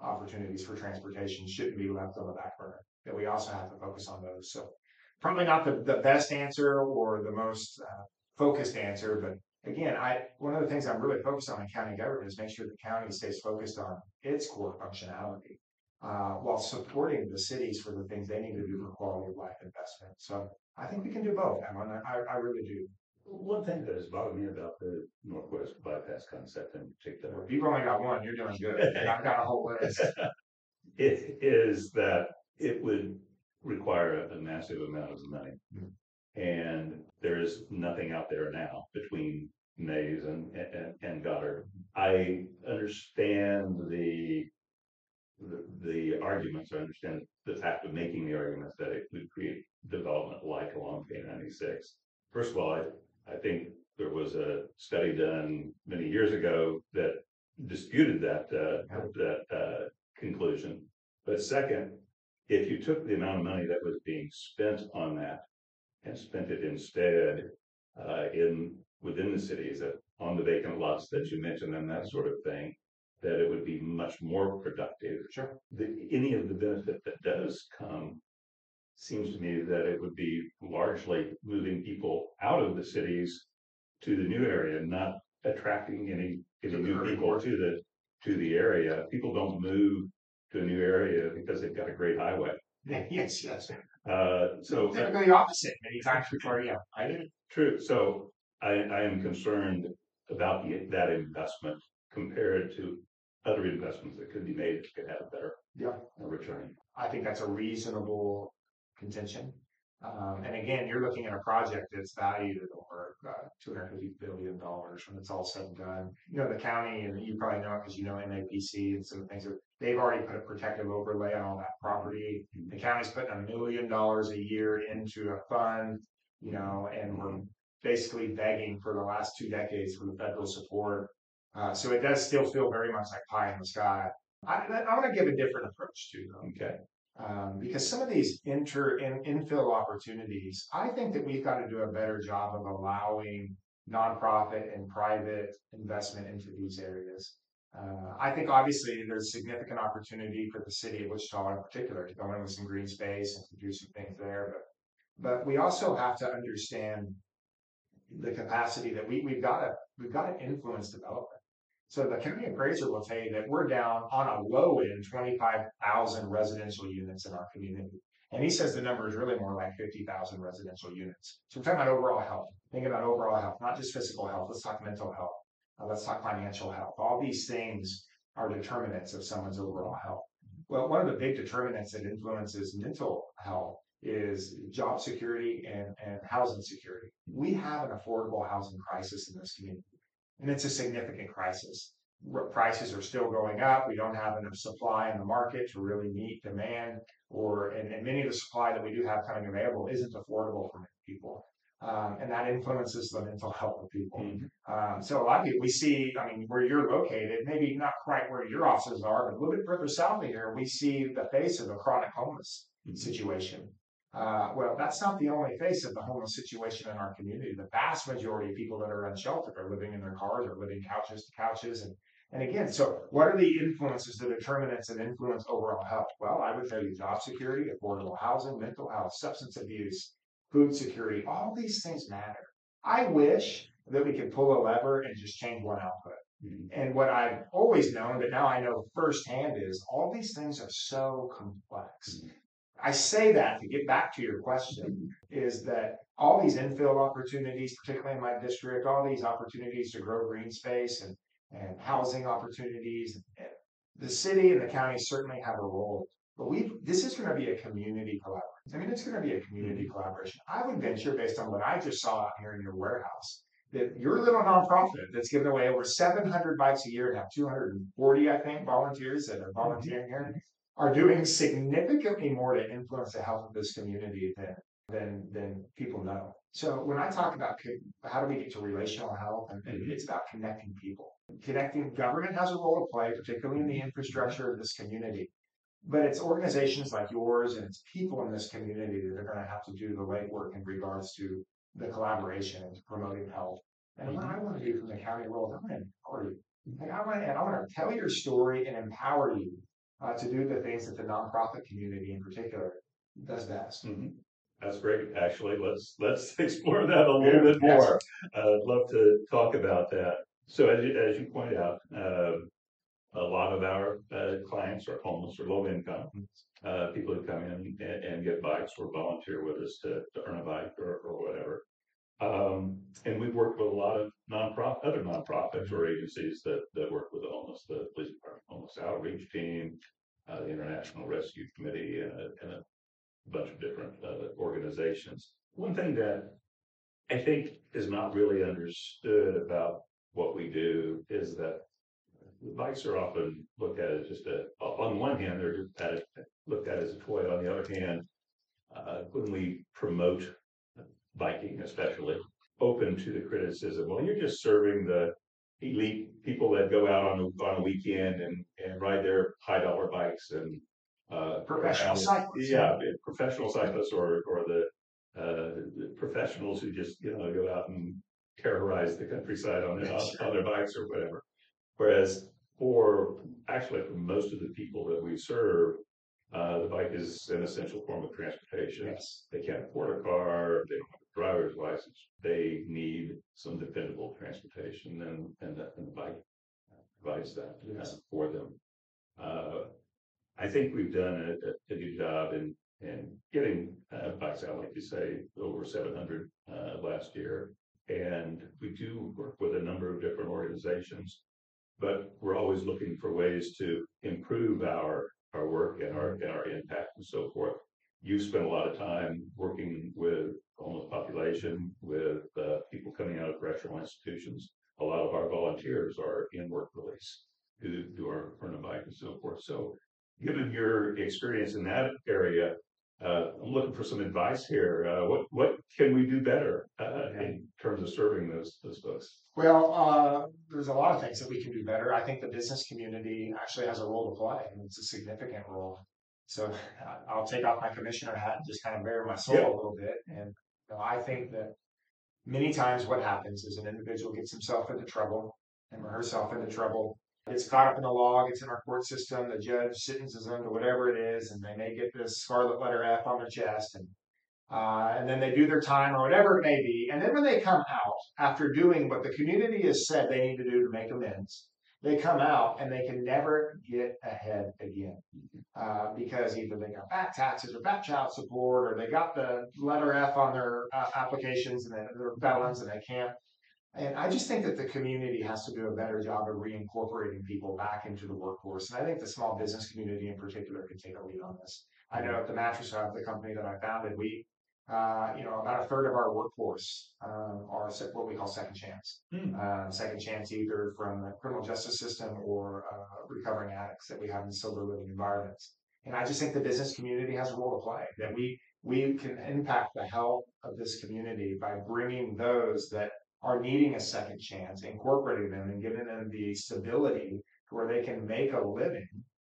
opportunities for transportation shouldn't be left on the back burner. That we also have to focus on those. So probably not the, the best answer or the most uh, focused answer, but again, I one of the things I'm really focused on in county government is make sure the county stays focused on its core functionality uh, while supporting the cities for the things they need to do for quality of life investment. So I think we can do both, Emma. I, I really do. One thing that has bothered me about the Northwest bypass concept in particular you've only got one, you're doing good. And I've got a whole list. it is that it would require a, a massive amount of money. Mm. And there is nothing out there now between Maize and, and, and Goddard. I understand the, the, arguments, I understand the fact of making the arguments that it would create development like along K ninety-six. First of all, I, I think there was a study done many years ago that disputed that, uh, that, uh, conclusion. But second, if you took the amount of money that was being spent on that and spent it instead uh, in, within the cities, on the vacant lots that you mentioned and that sort of thing, that it would be much more productive. Sure. The, any of the benefit that does come seems to me that it would be largely moving people out of the cities to the new area, not attracting any, any new people to the, to the area. People don't move to a new area because they've got a great highway. yes, yes. Uh, so, Typically the opposite many times before, yeah. I do. true, so I, I am concerned about the, that investment compared to other investments that could be made that could have a better Yeah. uh, return. I think that's a reasonable contention. Um, and again, you're looking at a project that's valued at over uh, two hundred fifty billion dollars when it's all said and done. You know, the county, and you probably know it because you know MAPC and some of the things that they've already put a protective overlay on all that property. The county's putting a million dollars a year into a fund, you know, and we're basically begging for the last two decades for the federal support. Uh, so it does still feel very much like pie in the sky. I, I want to give a different approach to them Okay, um, because some of these inter in, infill opportunities, I think that we've got to do a better job of allowing nonprofit and private investment into these areas. Uh, I think obviously there's significant opportunity for the city of Wichita in particular to go in with some green space and to do some things there, but but we also have to understand the capacity that we we've got to we've got to influence development. So the county appraiser will tell you that we're down on a low end, twenty-five thousand residential units in our community. And he says the number is really more like fifty thousand residential units. So we're talking about overall health. Think about overall health, not just physical health. Let's talk mental health. Uh, let's talk financial health. All these things are determinants of someone's overall health. Well, one of the big determinants that influences mental health is job security and, and housing security. We have an affordable housing crisis in this community and it's a significant crisis. R- Prices are still going up. We don't have enough supply in the market to really meet demand, or and, and many of the supply that we do have coming available isn't affordable for many people, um, and that influences the mental health of people. Um, so a lot of people we see, I mean, where you're located, maybe not quite where your offices are, but a little bit further south of here, we see the face of a chronic homeless situation. Uh, well, that's not the only face of the homeless situation in our community. The vast majority of people that are unsheltered are living in their cars or living couches to couches. And, and again, so what are the influences, the determinants that influence overall health? Well, I would tell you job security, affordable housing, mental health, substance abuse, food security, all these things matter. I wish that we could pull a lever and just change one output. Mhm. And what I've always known, but now I know firsthand, is all these things are so complex. I say that to get back to your question is that all these infill opportunities, particularly in my district, all these opportunities to grow green space and, and housing opportunities, and the city and the county certainly have a role. But we this is going to be a community collaboration. I mean, it's going to be a community mm-hmm. collaboration. I would venture, based on what I just saw out here in your warehouse, that your little nonprofit that's giving away over 700 bikes a year and have 240, I think, volunteers that are mm-hmm. volunteering here, are doing significantly more to influence the health of this community than than than people know. So when I talk about how do we get to relational health, and and mm-hmm. it's about connecting people. Connecting government has a role to play, particularly in the mm-hmm. infrastructure of this community. But it's organizations like yours and it's people in this community that are going to have to do the legwork in regards to the collaboration and promoting health. And what mm-hmm. I want to do from the county world, I want to empower you. Like I want to, I want to tell your story and empower you uh, to do the things that the nonprofit community in particular does best. Mhm. That's great. Actually, let's let's explore that a little bit more. Uh, I'd love to talk about that. So as you, as you point out, uh, a lot of our uh, clients are homeless or low income. Uh, people who come in and, and get bikes or volunteer with us to, to earn a bike or, or whatever. Um, and we've worked with a lot of nonprofit, other nonprofits or agencies that, that work with the homeless, the police department, homeless outreach team, uh, the International Rescue Committee, and a, and a bunch of different uh, organizations. One thing that I think is not really understood about what we do is that the bikes are often looked at as just a, on one hand, they're just at, looked at as a toy. On the other hand, uh, when we promote biking, especially, open to the criticism, well, you're just serving the elite people that go out on a, on a weekend and, and ride their high dollar bikes and uh, Professional cyclists. Yeah, professional cyclists or, or the, uh, the professionals who just, you know, go out and terrorize the countryside on their, on their bikes or whatever. Whereas for, actually, for most of the people that we serve, uh, the bike is an essential form of transportation. Yes. They can't afford a car, they don't have a driver's license, they need some dependable transportation and, and the, and the bike provides that uh, Yes. for them. Uh, I think we've done a, a, a good job in, in getting, uh, bikes out, like you say, over seven hundred, uh, last year. And we do work with a number of different organizations, but we're always looking for ways to improve our, our work and our, and our impact and so forth. You've spent a lot of time working with homeless population, with, uh, people coming out of correctional institutions. A lot of our volunteers are in work release, who, who are on a bike and so forth. So given your experience in that area, uh, I'm looking for some advice here. Uh, what, what can we do better, uh, in terms of serving those, those folks? Well, uh, there's a lot of things that we can do better. I think the business community actually has a role to play, and it's a significant role. So I- I'll take off my commissioner hat and just kind of bare my soul Yeah. a little bit. And you know, I think that many times what happens is an individual gets himself into trouble, and or herself into trouble, gets caught up in the law, gets in our court system, the judge sentences them to whatever it is, and they may get this scarlet letter F on their chest, and uh, and then they do their time or whatever it may be. And then when they come out after doing what the community has said they need to do to make amends, they come out and they can never get ahead again uh, because either they got back taxes or back child support or they got the letter F on their uh, applications and they're felons and they can't. And I just think that the community has to do a better job of reincorporating people back into the workforce. And I think the small business community in particular can take a lead on this. I know at the Mattress Hub, the company that I founded, we, uh, you know, about a third of our workforce um, are what we call second chance. Um, second chance either from the criminal justice system or uh, recovering addicts that we have in sober living environments. And I just think the business community has a role to play. That we we can impact the health of this community by bringing those that are needing a second chance, incorporating them and giving them the stability where they can make a living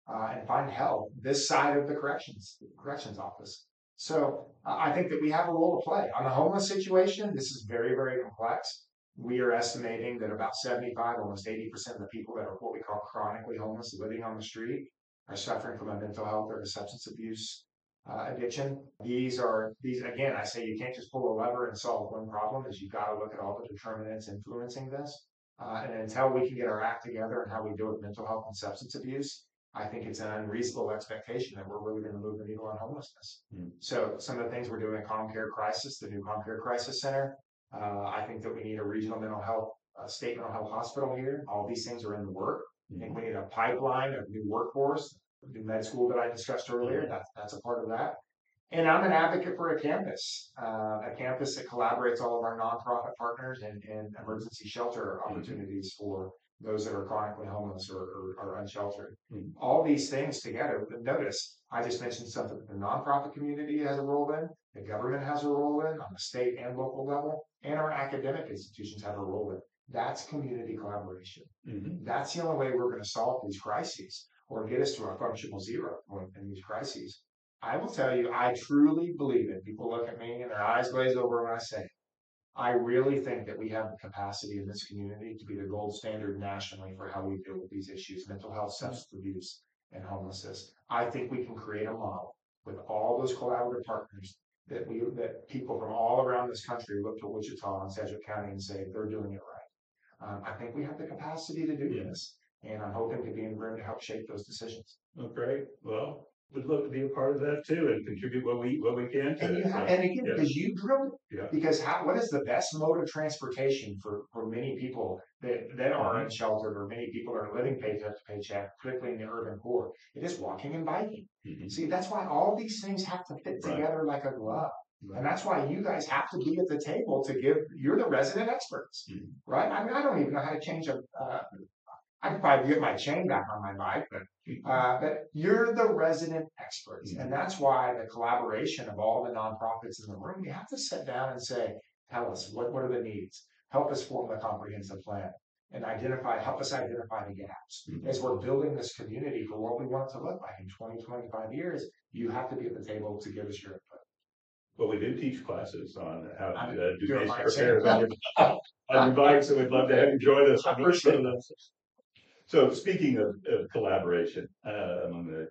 uh, and find help this side of the corrections corrections office. So uh, I think that we have a role to play on the homeless situation. This is very very complex. We are estimating that about 75, almost 80 percent of the people that are what we call chronically homeless, living on the street, are suffering from a mental health or a substance abuse uh, addiction. These are these again. I say you can't just pull a lever and solve one problem. Is you've got to look at all the determinants influencing this. Uh, and until we can get our act together and how we deal with mental health and substance abuse, I think it's an unreasonable expectation that we're really going to move the needle on homelessness. Hmm. So some of the things we're doing at COMCARE Crisis, the new COMCARE Crisis Center. Uh, I think that we need a regional mental health, uh, state mental health hospital here. All these things are in the work. I think we need a pipeline of new workforce, new med school that I discussed earlier. That's that's a part of that. And I'm an advocate for a campus, uh, a campus that collaborates all of our nonprofit partners and, and emergency shelter opportunities for those that are chronically homeless or, or, or unsheltered. Mhm. All these things together. But notice, I just mentioned something that the nonprofit community has a role in, the government has a role in on the state and local level, and our academic institutions have a role in. That's community collaboration. Mhm. That's the only way we're going to solve these crises. Or get us to a functional zero in these crises. I will tell you, I truly believe it. People look at me and their eyes glaze over when I say, it. I really think that we have the capacity in this community to be the gold standard nationally for how we deal with these issues, mental health, substance abuse, and homelessness. I think we can create a model with all those collaborative partners that we that people from all around this country look to Wichita and Sedgwick County and say they're doing it right. Um, I think we have the capacity to do Yeah. this, and I'm hoping to be in the room to help shape those decisions. Oh, great. Well, we'd love to be a part of that too and contribute what we, what we can to And you it. have, So, and again, yeah. because you drilled it. Yeah. Because how, what is the best mode of transportation for, for many people that, that are Mm-hmm. unsheltered or many people are living paycheck to paycheck, particularly in the urban core? It is walking and biking. Mhm. See, that's why all these things have to fit Right. together like a glove. Right. And that's why you guys have to be at the table to give, you're the resident experts, Mhm. right? I mean, I don't even know how to change a, uh, I could probably get my chain back on my bike, but uh, but you're the resident experts, Mm-hmm. and that's why the collaboration of all the nonprofits in the room, we have to sit down and say, tell us what what are the needs, help us form a comprehensive plan, and identify, help us identify the gaps Mhm. as we're building this community for what we want it to look like in 20, 25 years. You have to be at the table to give us your input. Well, we do teach classes on how to uh, do basic repairs on your, on your bike, so we'd love to have you join us. I appreciate that. So speaking of, of collaboration, uh, among the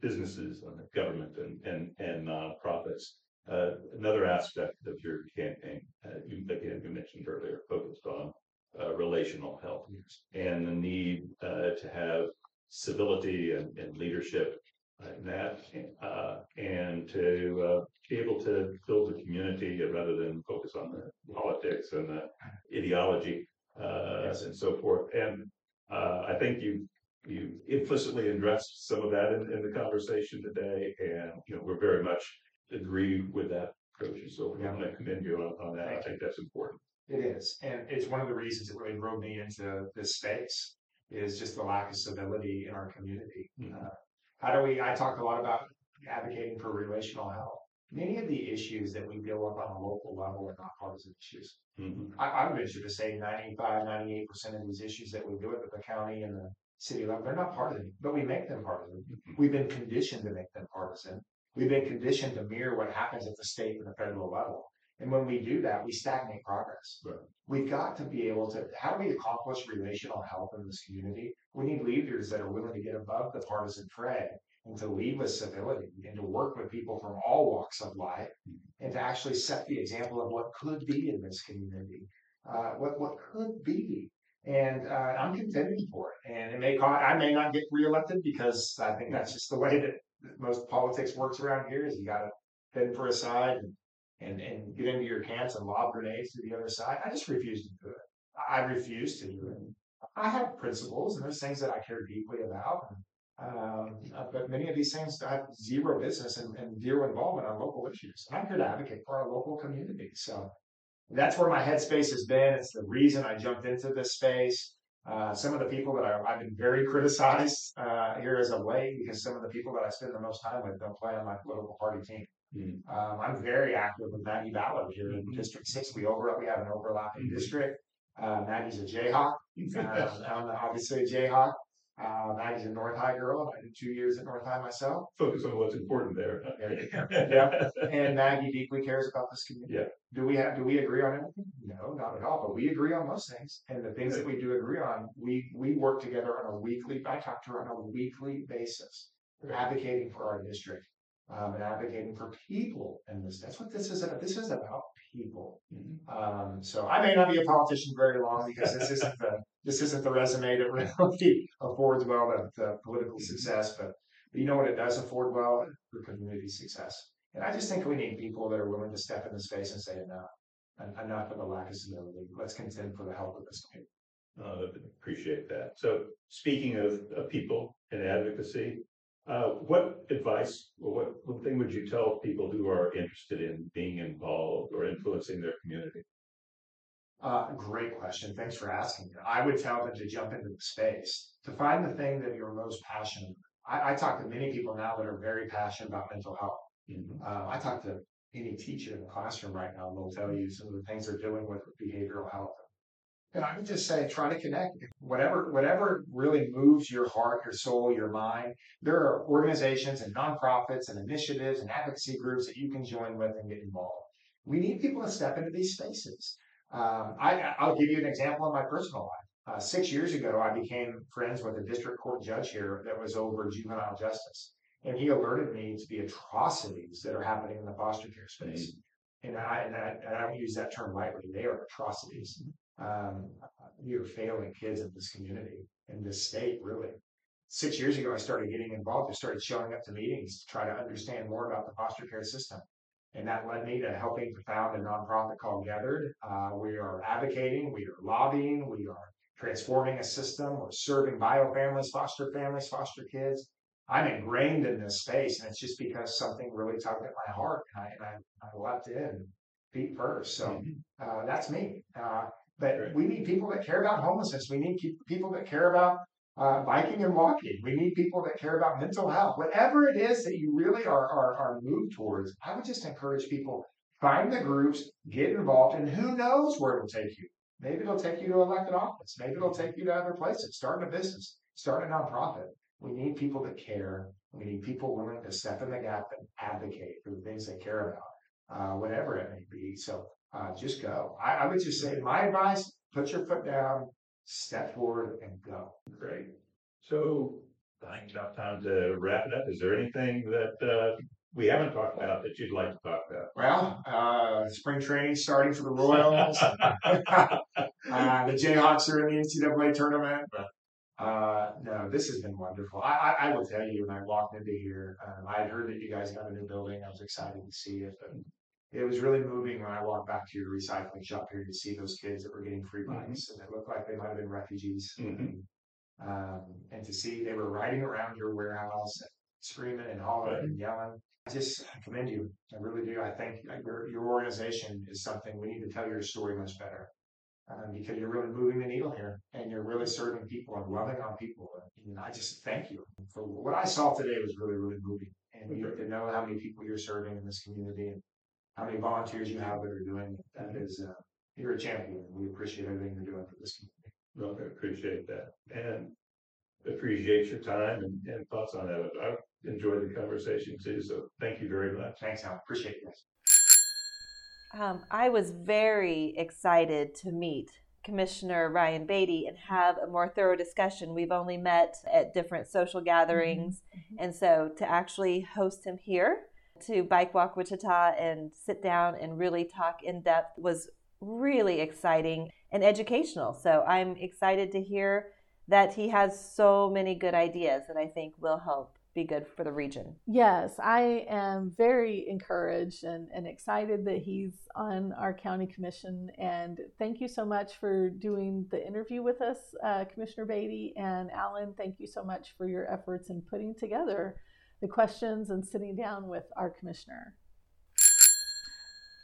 businesses and the government and, and, and nonprofits, uh, another aspect of your campaign, uh, you, again, you mentioned earlier, focused on, uh, relational health and the need, uh, to have civility and, and leadership in that, uh, and to, uh, be able to build a community rather than focus on the politics and the ideology, uh, Yes. and so forth. And, uh, I think you, you implicitly addressed some of that in, in the conversation today, and, you know, we're very much agree with that approach, so I'm gonna commend you on, on that, I you. think that's important. It is, and it's one of the reasons that really drove me into this space is just the lack of civility in our community. Mhm. Uh, how do we? I talk a lot about advocating for relational health. Many of the issues that we deal with on a local level are not partisan issues. Mhm. I, I would venture to say 95, 98 percent of these issues that we deal with at the county and the city level, they're not partisan, but we make them partisan. Mhm. We've been conditioned to make them partisan. We've been conditioned to mirror what happens at the state and the federal level. And when we do that, we stagnate progress. Right. We've got to be able to, how do we accomplish relational health in this community? We need leaders that are willing to get above the partisan fray to lead with civility and to work with people from all walks of life and to actually set the example of what could be in this community, uh, what, what could be. And uh, I'm contending for it. And it may cause, I may not get reelected because I think that's just the way that most politics works around here is you got to bend for a side and, and, and get into your camps and lob grenades to the other side. I just refuse to do it. I refuse to do it. I have principles and there's things that I care deeply about. And, um, uh, but many of these things have zero business and, and zero involvement on local issues. I'm here to advocate for our local community. So that's where my headspace has been. It's the reason I jumped into this space. Uh, some of the people that I, I've been very criticized uh, here as of late because some of the people that I spend the most time with don't play on my political party team. Mhm. Um, I'm very active with Maggie Ballard here in Mhm. District Six. We over we have an overlapping Mhm. district. Uh, Maggie's a Jayhawk. Uh, I'm obviously a Jayhawk. Uh, Maggie's a North High girl. I did two years at North High myself. Focus on what's important there. Yeah. And Maggie deeply cares about this community. Yeah. Do we have, do we agree on everything? No, not at all, but we agree on most things. And the things that we do agree on, we, we work together on a weekly, I talk to her on a weekly basis, advocating for our district. Um, and advocating for people in this, that's what this is about. This is about people. Mhm. Um, so I may not be a politician very long because this isn't the, this isn't the resume that really affords well to, to political success, but but you know what it does afford well for community success. And I just think we need people that are willing to step in the space and say enough, En- enough of the lack of civility. Let's contend for the health of this community. Uh, appreciate that. So speaking of, of people and advocacy, uh, what advice or what, what thing would you tell people who are interested in being involved or influencing their community? Uh, great question. Thanks for asking. I would tell them to jump into the space, to find the thing that you're most passionate. about. I, I talk to many people now that are very passionate about mental health. Mhm. Uh, I talk to any teacher in the classroom right now, and they'll tell you some of the things they're doing with with behavioral health. And I would just say, try to connect. Whatever, whatever really moves your heart, your soul, your mind. There are organizations and nonprofits and initiatives and advocacy groups that you can join with and get involved. We need people to step into these spaces. Um, I, I'll give you an example in my personal life. Uh, six years ago, I became friends with a district court judge here that was over juvenile justice. And he alerted me to the atrocities that are happening in the foster care space. Mm-hmm. And I, and I, and I don't use that term lightly. They are atrocities. Um, are failing kids in this community, in this state, really. Six years ago, I started getting involved. I started showing up to meetings to try to understand more about the foster care system. And that led me to helping to found a nonprofit called Gathered. Uh, we are advocating, we are lobbying, we are transforming a system, we're serving bio families, foster families, foster kids. I'm ingrained in this space, and it's just because something really tugged at my heart, and I, and I, I leapt in feet first. So mm-hmm. uh, that's me. Uh, but we need people that care about homelessness. We need people that care about uh, biking and walking. We need people that care about mental health. Whatever it is that you really are, are, are moved towards, I would just encourage people find the groups, get involved, and who knows where it'll take you. Maybe it'll take you to elected office. Maybe it'll take you to other places. Start a business. Start a nonprofit. We need people that care. We need people willing to step in the gap and advocate for the things they care about, uh, whatever it may be. So uh, just go. I, I would just say my advice: put your foot down, step forward, and go. Great. So I think about time to wrap it up. Is there anything that uh, we haven't talked about that you'd like to talk about? Well, uh, spring training starting for the Royals. uh, the Jayhawks are in the NCAA tournament, but uh, no, this has been wonderful. I, I, I, will tell you, when I walked into here, um, I had heard that you guys got a new building. I was excited to see it, it was really moving when I walked back to your recycling shop here to see those kids that were getting free mm-hmm. bikes, mm-hmm. and it looked like they might have been refugees. Mm-hmm. Um, and to see they were riding around your warehouse, screaming and hollering right. and yelling. I just commend you. I really do. I think your your organization is something we need to tell your story much better. Um, because you're really moving the needle here and you're really serving people and loving on people. And I just thank you for what I saw today was really, really moving. And you to know how many people you're serving in this community and how many volunteers you have that are doing it. That is, uh, you're a champion. We appreciate everything you're doing for this community. Well, I appreciate that and appreciate your time and, and thoughts on that. I enjoyed the conversation too. So thank you very much. Thanks, Al. Appreciate it. Um, I was very excited to meet Commissioner Ryan Baty and have a more thorough discussion. We've only met at different social gatherings, mm-hmm. and so to actually host him here to Bike Walk Wichita and sit down and really talk in depth was really exciting and educational. So I'm excited to hear that he has so many good ideas that I think will help be good for the region. Yes, I am very encouraged and, and excited that he's on our county commission. And thank you so much for doing the interview with us, uh, Commissioner Baty. And Alan, thank you so much for your efforts in putting together the questions and sitting down with our commissioner.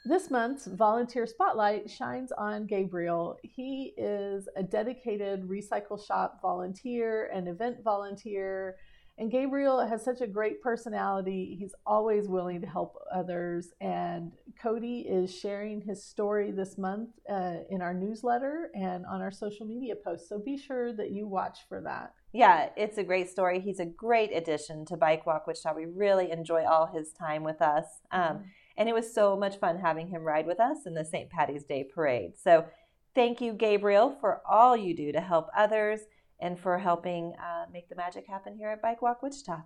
This month's volunteer spotlight shines on Gabriel. He is a dedicated recycle shop volunteer, and event volunteer, and Gabriel has such a great personality. He's always willing to help others. And Cody is sharing his story this month uh, in our newsletter and on our social media posts. So be sure that you watch for that. Yeah, it's a great story. He's a great addition to Bike Walk Wichita. We really enjoy all his time with us. Um, mm-hmm. And it was so much fun having him ride with us in the St. Patty's Day parade. So thank you, Gabriel, for all you do to help others and for helping uh, make the magic happen here at Bike Walk Wichita.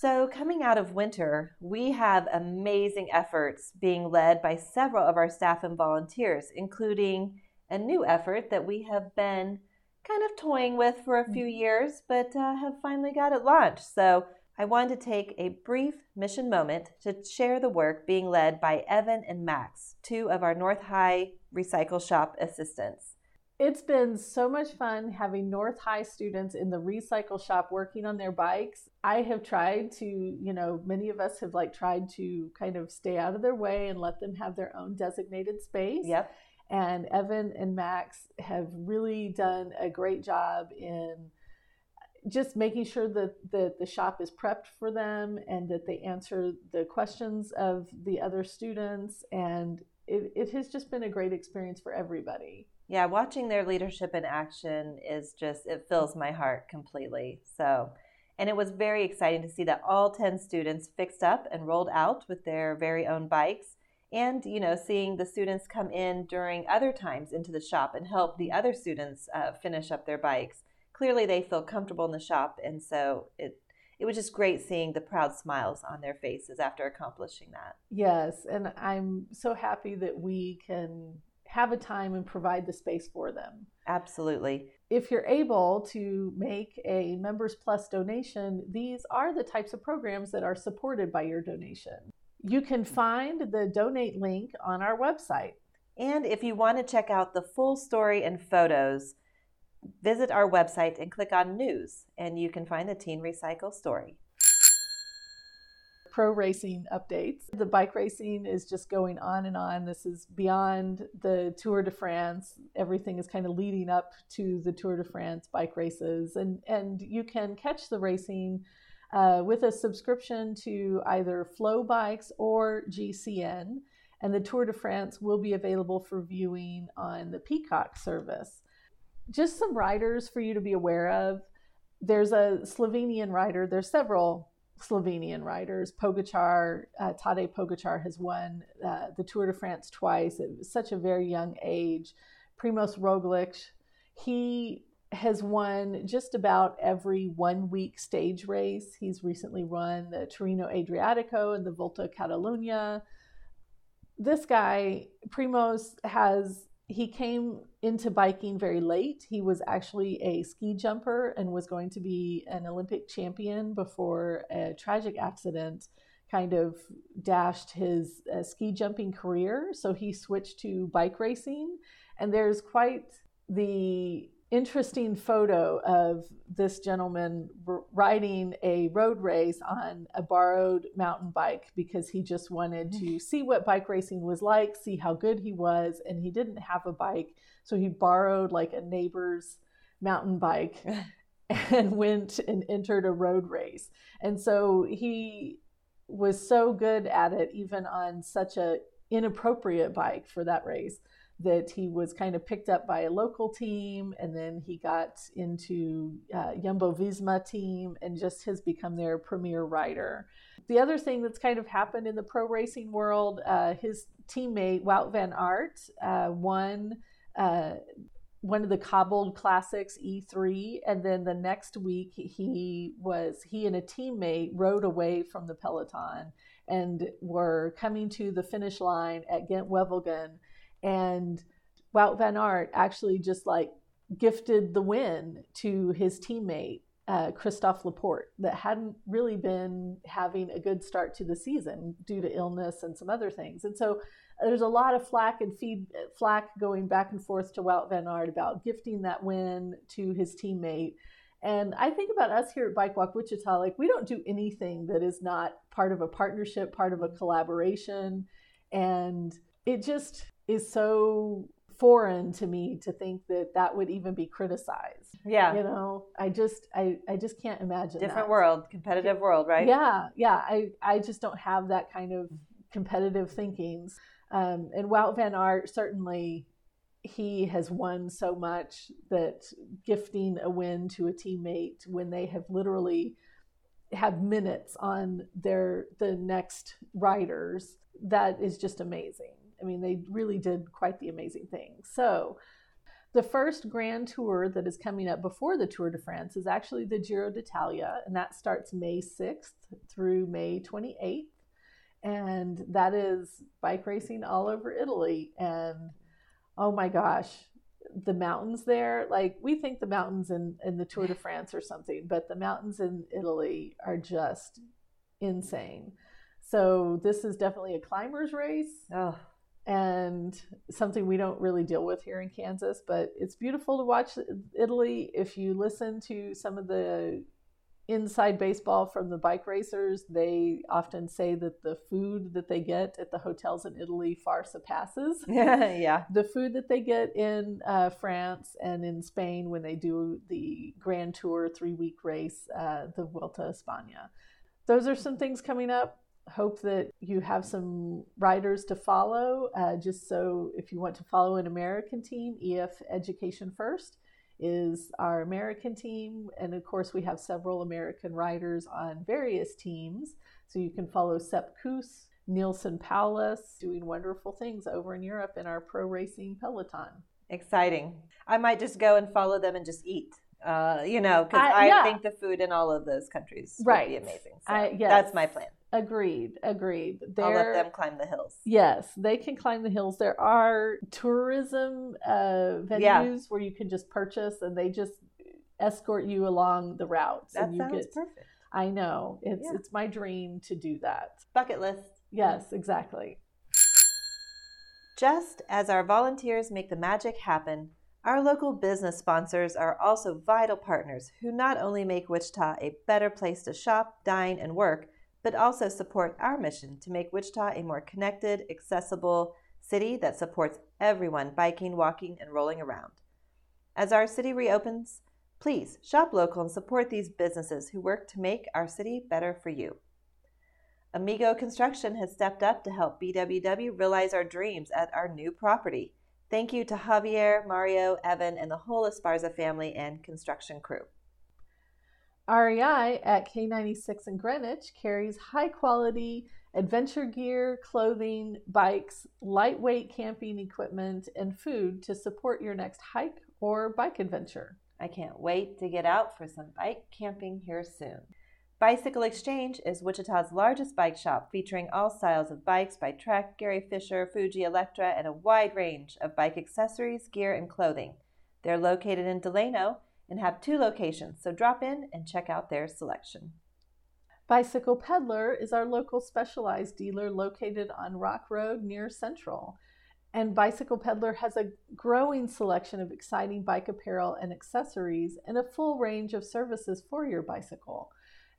So, coming out of winter, we have amazing efforts being led by several of our staff and volunteers, including a new effort that we have been kind of toying with for a few mm-hmm. years, but uh, have finally got it launched. So I wanted to take a brief mission moment to share the work being led by Evan and Max, two of our North High Recycle Shop assistants. It's been so much fun having North High students in the recycle shop working on their bikes. I have tried to, you know, many of us have like tried to kind of stay out of their way and let them have their own designated space. Yep. And Evan and Max have really done a great job in just making sure that, that the shop is prepped for them and that they answer the questions of the other students and it, it has just been a great experience for everybody. Yeah, watching their leadership in action is just, it fills my heart completely. So, and it was very exciting to see that all 10 students fixed up and rolled out with their very own bikes. And, you know, seeing the students come in during other times into the shop and help the other students uh, finish up their bikes. Clearly, they feel comfortable in the shop. And so it, it was just great seeing the proud smiles on their faces after accomplishing that. Yes. And I'm so happy that we can have a time and provide the space for them. Absolutely. If you're able to make a Members Plus donation, these are the types of programs that are supported by your donation. You can find the donate link on our website. And if you want to check out the full story and photos, visit our website and click on News, and you can find the Teen ReCycle story pro racing updates. The bike racing is just going on and on. This is beyond the Tour de France. Everything is kind of leading up to the Tour de France bike races, and and you can catch the racing. Uh, with a subscription to either FloBikes or GCN, and the Tour de France will be available for viewing on the Peacock service. Just some riders for you to be aware of. There's a Slovenian rider, there's several Slovenian riders. Pogacar, uh, Tadej Pogacar has won uh, the Tour de France twice at such a very young age. Primoz Roglic, he has won just about every one week stage race. He's recently run the Tirreno Adriatico and the Volta Catalunya. This guy, Primoz, has he came into biking very late. He was actually a ski jumper and was going to be an Olympic champion before a tragic accident kind of dashed his uh, ski jumping career. So he switched to bike racing. And there's quite the interesting photo of this gentleman riding a road race on a borrowed mountain bike because he just wanted to mm. see what bike racing was like, see how good he was, and he didn't have a bike. So he borrowed like a neighbor's mountain bike and went and entered a road race. And so he was so good at it, even on such a inappropriate bike for that race that he was kind of picked up by a local team and then he got into uh, Jumbo Visma team and just has become their premier rider. The other thing that's kind of happened in the pro racing world, uh, his teammate Wout van Aert uh, won uh, one of the cobbled classics E3 and then the next week he was he and a teammate rode away from the peloton and were coming to the finish line at Gent Wevelgem and Wout van Aert actually just like gifted the win to his teammate uh, Christophe Laporte that hadn't really been having a good start to the season due to illness and some other things. And so there's a lot of flack and feed flack going back and forth to Wout van Aert about gifting that win to his teammate. And I think about us here at Bike Walk Wichita, like we don't do anything that is not part of a partnership, part of a collaboration. And it just is so foreign to me to think that that would even be criticized. Yeah. You know, I just I I just can't imagine different that. world, competitive world, right? Yeah, yeah. I I just don't have that kind of competitive thinkings. Um, and Wout van Aert certainly he has won so much that gifting a win to a teammate when they have literally have minutes on their the next riders that is just amazing I mean, they really did quite the amazing thing. So, the first grand tour that is coming up before the Tour de France is actually the Giro d'Italia, and that starts May 6th through May 28th. And that is bike racing all over Italy. And oh my gosh, the mountains there, like we think the mountains in, in the Tour de France or something, but the mountains in Italy are just insane. So this is definitely a climber's race. Oh and something we don't really deal with here in Kansas, but it's beautiful to watch Italy. If you listen to some of the inside baseball from the bike racers, they often say that the food that they get at the hotels in Italy far surpasses yeah. the food that they get in uh, France and in Spain when they do the Grand Tour three week race, uh, the Vuelta a España. Those are some things coming up hope that you have some riders to follow. Uh, just so if you want to follow an American team, EF Education First is our American team. And of course, we have several American riders on various teams. So you can follow Sep Kuss, Neilson Powless, doing wonderful things over in Europe in our pro racing peloton. Exciting. I might just go and follow them and just eat. Uh, you know, because I, I yeah. think the food in all of those countries Right. would be amazing. So I- yes. that's my plan. Agreed, agreed. I'll let them climb the hills. Yes, they can climb the hills. There are tourism uh, venues Yeah. where you can just purchase, and they just escort you along the routes. That and you sounds get. perfect. I know it's Yeah. it's my dream to do that. Bucket list. Yes, exactly. Just as our volunteers make the magic happen, our local business sponsors are also vital partners who not only make Wichita a better place to shop, dine, and work, but also support our mission to make Wichita a more connected, accessible city that supports everyone biking, walking, and rolling around. As our city reopens, please shop local and support these businesses who work to make our city better for you. Amigo Construction has stepped up to help BWW realize our dreams at our new property. Thank you to Javier, Mario, Evan, and the whole Esparza family and construction crew. REI at K96 in Greenwich carries high quality adventure gear, clothing, bikes, lightweight camping equipment, and food to support your next hike or bike adventure. I can't wait to get out for some bike camping here soon. Bicycle Exchange is Wichita's largest bike shop featuring all styles of bikes by Trek, Gary Fisher, Fuji Electra, and a wide range of bike accessories, gear, and clothing. They're located in Delano and have two locations, so drop in and check out their selection. Bicycle Peddler is our local specialized dealer located on Rock Road near Central. And Bicycle Peddler has a growing selection of exciting bike apparel and accessories and a full range of services for your bicycle.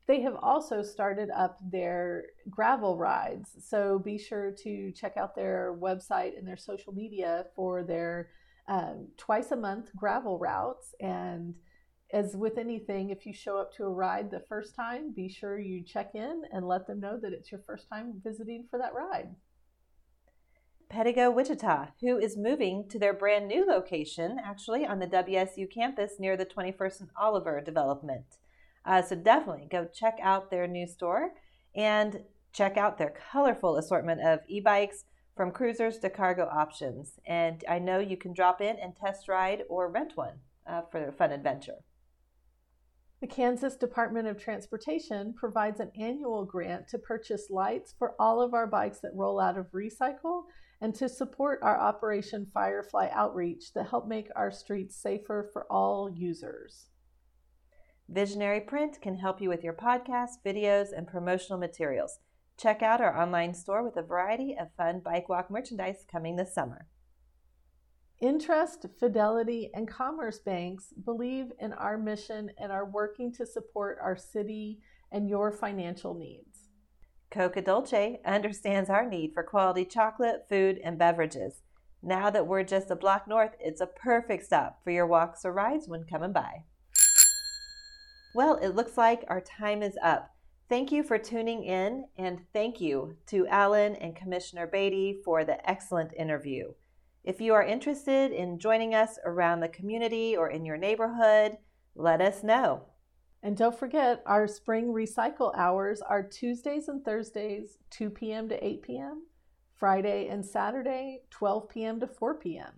They have also started up their gravel rides, so be sure to check out their website and their social media for their um, twice a month gravel routes. And as with anything, if you show up to a ride the first time, be sure you check in and let them know that it's your first time visiting for that ride. Pedego Wichita, who is moving to their brand new location, actually on the WSU campus near the 21st and Oliver development. Uh, so definitely go check out their new store and check out their colorful assortment of e bikes from cruisers to cargo options. And I know you can drop in and test ride or rent one uh, for a fun adventure. The Kansas Department of Transportation provides an annual grant to purchase lights for all of our bikes that roll out of recycle and to support our Operation Firefly outreach that help make our streets safer for all users. Visionary Print can help you with your podcasts, videos, and promotional materials. Check out our online store with a variety of fun bike walk merchandise coming this summer. Intrust, Fidelity, and Commerce Banks believe in our mission and are working to support our city and your financial needs. Cocoa Dolce understands our need for quality chocolate, food, and beverages. Now that we're just a block north, it's a perfect stop for your walks or rides when coming by. Well, it looks like our time is up. Thank you for tuning in, and thank you to Alan and Commissioner Baty for the excellent interview. If you are interested in joining us around the community or in your neighborhood, let us know. And don't forget, our spring recycle hours are Tuesdays and Thursdays, 2 p.m. to 8 p.m., Friday and Saturday, 12 p.m. to 4 p.m.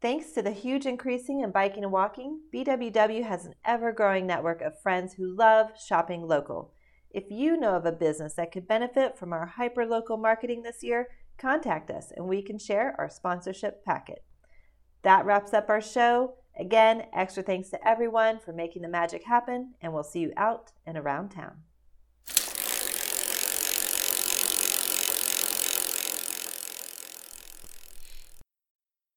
Thanks to the huge increasing in biking and walking, BWW has an ever growing network of friends who love shopping local. If you know of a business that could benefit from our hyper local marketing this year, contact us and we can share our sponsorship packet. That wraps up our show. Again, extra thanks to everyone for making the magic happen, and we'll see you out and around town.